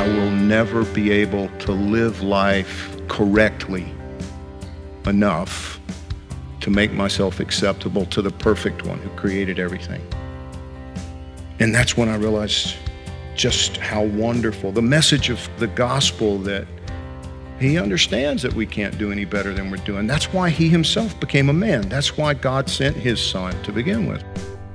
I will never be able to live life correctly enough to make myself acceptable to the perfect one who created everything. And that's when I realized just how wonderful the message of the gospel that he understands that we can't do any better than we're doing. That's why he himself became a man. That's why God sent his son to begin with.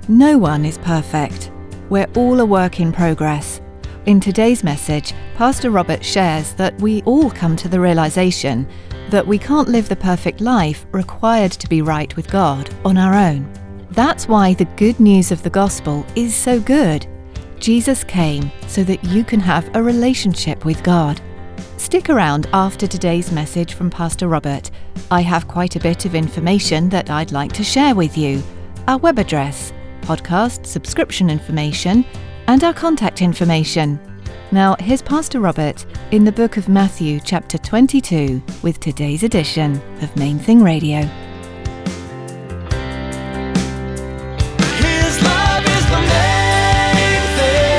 No one is perfect. We're all a work in progress. In today's message, Pastor Robert shares that we all come to the realization that we can't live the perfect life required to be right with God on our own. That's why the good news of the gospel is so good. Jesus came so that you can have a relationship with God. Stick around after today's message from Pastor Robert. I have quite a bit of information that I'd like to share with you. Our web address, podcast subscription information, and our contact information. Now, here's Pastor Robert in the book of Matthew, chapter 22, with today's edition of Main Thing Radio. His love is the main thing.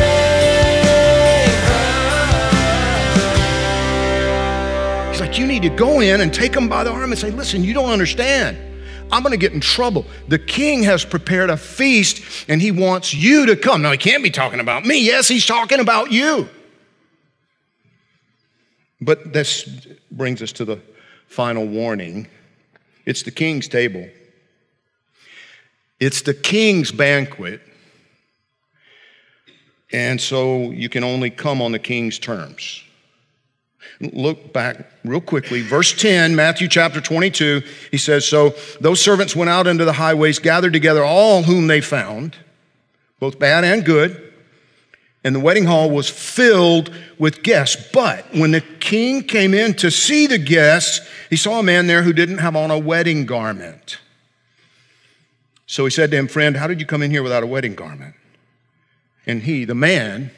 He's like, you need to go in and take him by the arm and say, listen, you don't understand. I'm going to get in trouble. The king has prepared a feast and he wants you to come. Now, he can't be talking about me. Yes, he's talking about you. But this brings us to the final warning it's the king's table, it's the king's banquet. And so you can only come on the king's terms. Look back real quickly. Verse 10, Matthew chapter 22, he says, So those servants went out into the highways, gathered together all whom they found, both bad and good, and the wedding hall was filled with guests. But when the king came in to see the guests, he saw a man there who didn't have on a wedding garment. So he said to him, Friend, how did you come in here without a wedding garment? And he, the man,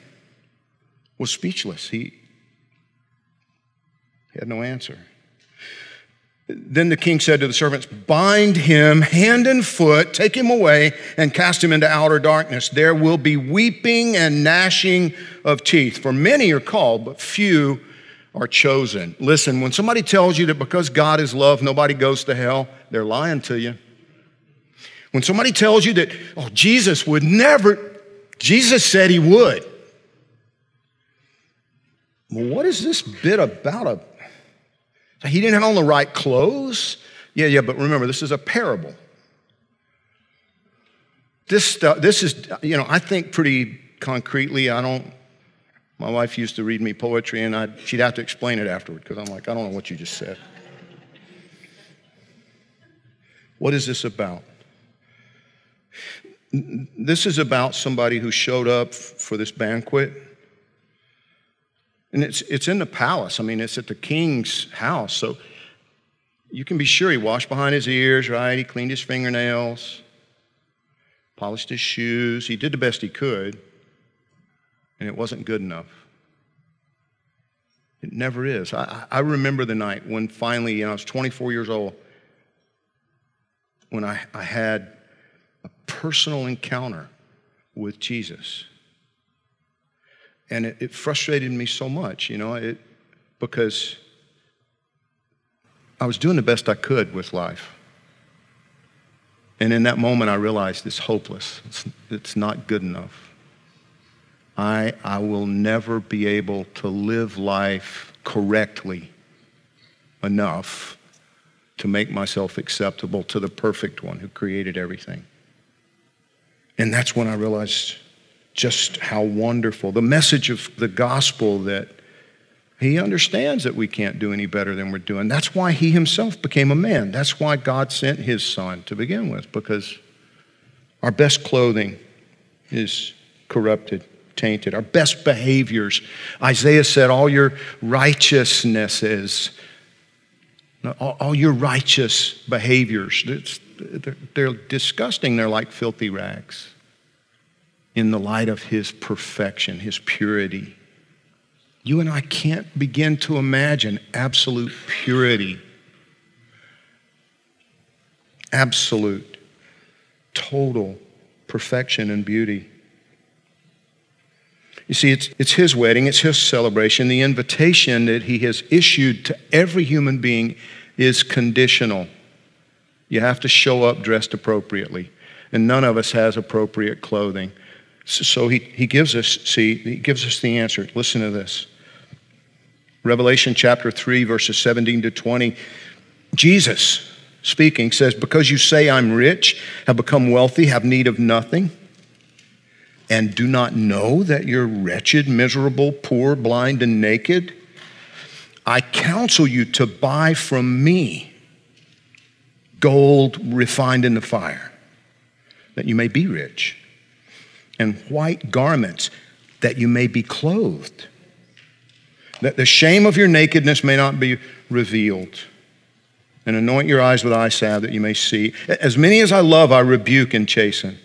was speechless. He, he had no answer. Then the king said to the servants, Bind him hand and foot, take him away, and cast him into outer darkness. There will be weeping and gnashing of teeth. For many are called, but few are chosen. Listen, when somebody tells you that because God is love, nobody goes to hell, they're lying to you. When somebody tells you that, oh, Jesus would never, Jesus said he would. Well, what is this bit about a he didn't have on the right clothes. Yeah, yeah, but remember, this is a parable. This stuff, this is, you know, I think pretty concretely. I don't, my wife used to read me poetry and I'd, she'd have to explain it afterward because I'm like, I don't know what you just said. What is this about? This is about somebody who showed up for this banquet. And it's, it's in the palace. I mean, it's at the king's house. So you can be sure he washed behind his ears, right? He cleaned his fingernails, polished his shoes. He did the best he could, and it wasn't good enough. It never is. I, I remember the night when finally, you know, I was 24 years old, when I, I had a personal encounter with Jesus. And it, it frustrated me so much, you know, it, because I was doing the best I could with life. And in that moment, I realized it's hopeless. It's, it's not good enough. I, I will never be able to live life correctly enough to make myself acceptable to the perfect one who created everything. And that's when I realized just how wonderful. The message of the gospel that he understands that we can't do any better than we're doing. That's why he himself became a man. That's why God sent his son to begin with, because our best clothing is corrupted, tainted. Our best behaviors. Isaiah said, All your righteousnesses, all, all your righteous behaviors, they're, they're disgusting. They're like filthy rags in the light of his perfection, his purity. You and I can't begin to imagine absolute purity. Absolute, total perfection and beauty. You see, it's, it's his wedding, it's his celebration. The invitation that he has issued to every human being is conditional. You have to show up dressed appropriately, and none of us has appropriate clothing. So he, he gives us, see, he gives us the answer. Listen to this. Revelation chapter 3, verses 17 to 20. Jesus speaking says, Because you say I'm rich, have become wealthy, have need of nothing, and do not know that you're wretched, miserable, poor, blind, and naked, I counsel you to buy from me gold refined in the fire, that you may be rich and white garments that you may be clothed, that the shame of your nakedness may not be revealed. And anoint your eyes with eye salve that you may see. As many as I love, I rebuke and chasten.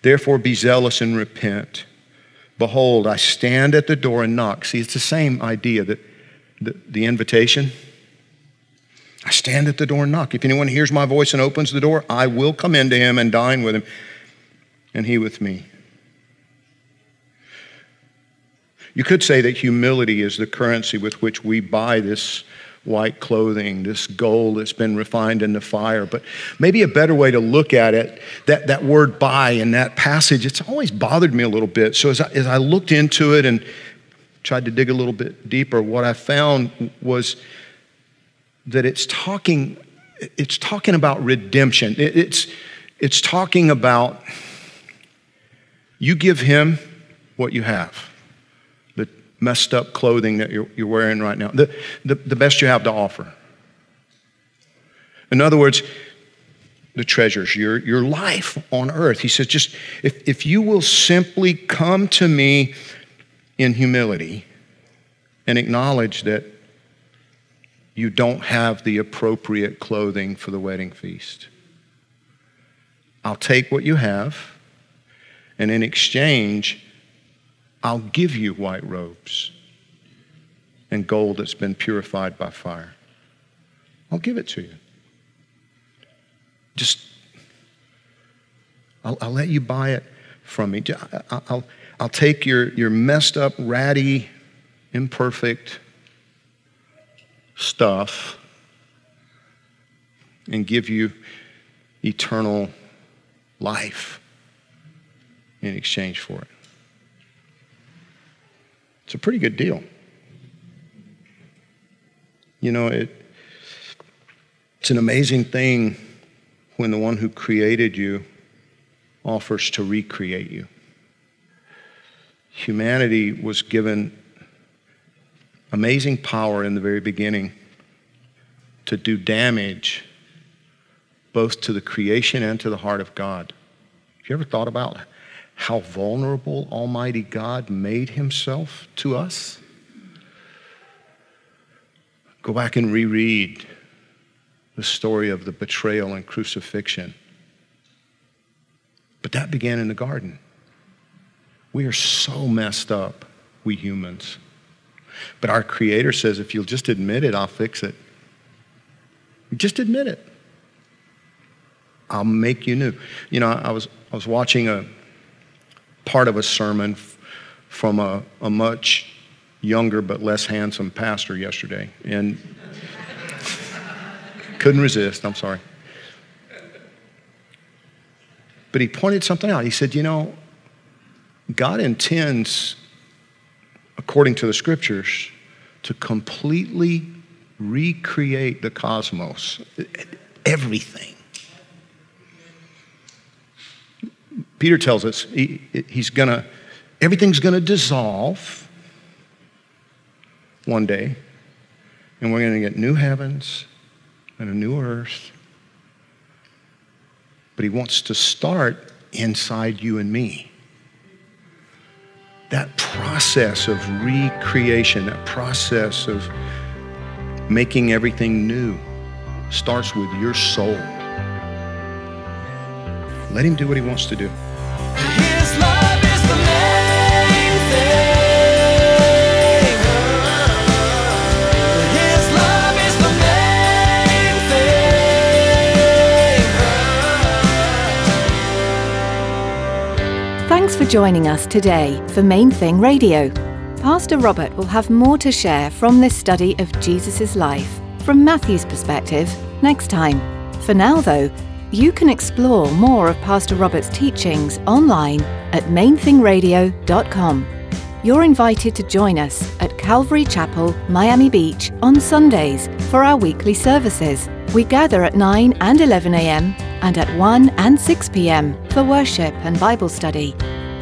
Therefore, be zealous and repent. Behold, I stand at the door and knock. See, it's the same idea that the, the invitation. I stand at the door and knock. If anyone hears my voice and opens the door, I will come into him and dine with him, and he with me. You could say that humility is the currency with which we buy this white clothing, this gold that's been refined in the fire. But maybe a better way to look at it, that, that word buy in that passage, it's always bothered me a little bit. So as I, as I looked into it and tried to dig a little bit deeper, what I found was that it's talking, it's talking about redemption. It, it's, it's talking about you give him what you have messed up clothing that you're, you're wearing right now, the, the, the best you have to offer. In other words, the treasures, your, your life on earth. He says, just if, if you will simply come to me in humility and acknowledge that you don't have the appropriate clothing for the wedding feast, I'll take what you have, and in exchange, I'll give you white robes and gold that's been purified by fire. I'll give it to you. Just, I'll, I'll let you buy it from me. I'll, I'll, I'll take your, your messed up, ratty, imperfect stuff and give you eternal life in exchange for it. A pretty good deal. You know, it, it's an amazing thing when the one who created you offers to recreate you. Humanity was given amazing power in the very beginning to do damage both to the creation and to the heart of God. Have you ever thought about how vulnerable Almighty God made himself to us? Go back and reread the story of the betrayal and crucifixion. But that began in the garden. We are so messed up, we humans. But our Creator says, if you'll just admit it, I'll fix it. Just admit it. I'll make you new. You know, I was, I was watching a, part of a sermon from a, a much younger but less handsome pastor yesterday and couldn't resist. I'm sorry. But he pointed something out. He said, You know, God intends, according to the scriptures, to completely recreate the cosmos, everything. Peter tells us he, he's going to Everything's going to dissolve one day, and we're going to get new heavens and a new earth. But He wants to start inside you and me. That process of recreation, that process of making everything new, starts with your soul. Let Him do what He wants to do. Joining us today for Main Thing Radio. Pastor Robert will have more to share from this study of Jesus' life from Matthew's perspective next time. For now, though, you can explore more of Pastor Robert's teachings online at mainthingradio.com. You're invited to join us at Calvary Chapel, Miami Beach on Sundays for our weekly services. We gather at 9 and 11 a.m. and at 1 and 6 p.m. for worship and Bible study.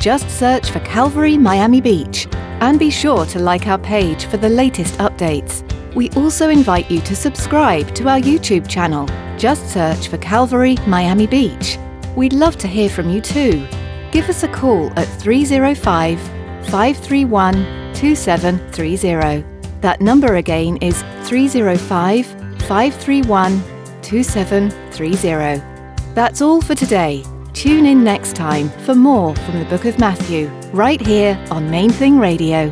Just search for Calvary Miami Beach and be sure to like our page for the latest updates. We also invite you to subscribe to our YouTube channel. Just search for Calvary Miami Beach. We'd love to hear from you too. Give us a call at 305 531 2730. That number again is 305 531 2730. That's all for today. Tune in next time for more from the book of Matthew, right here on Main Thing Radio.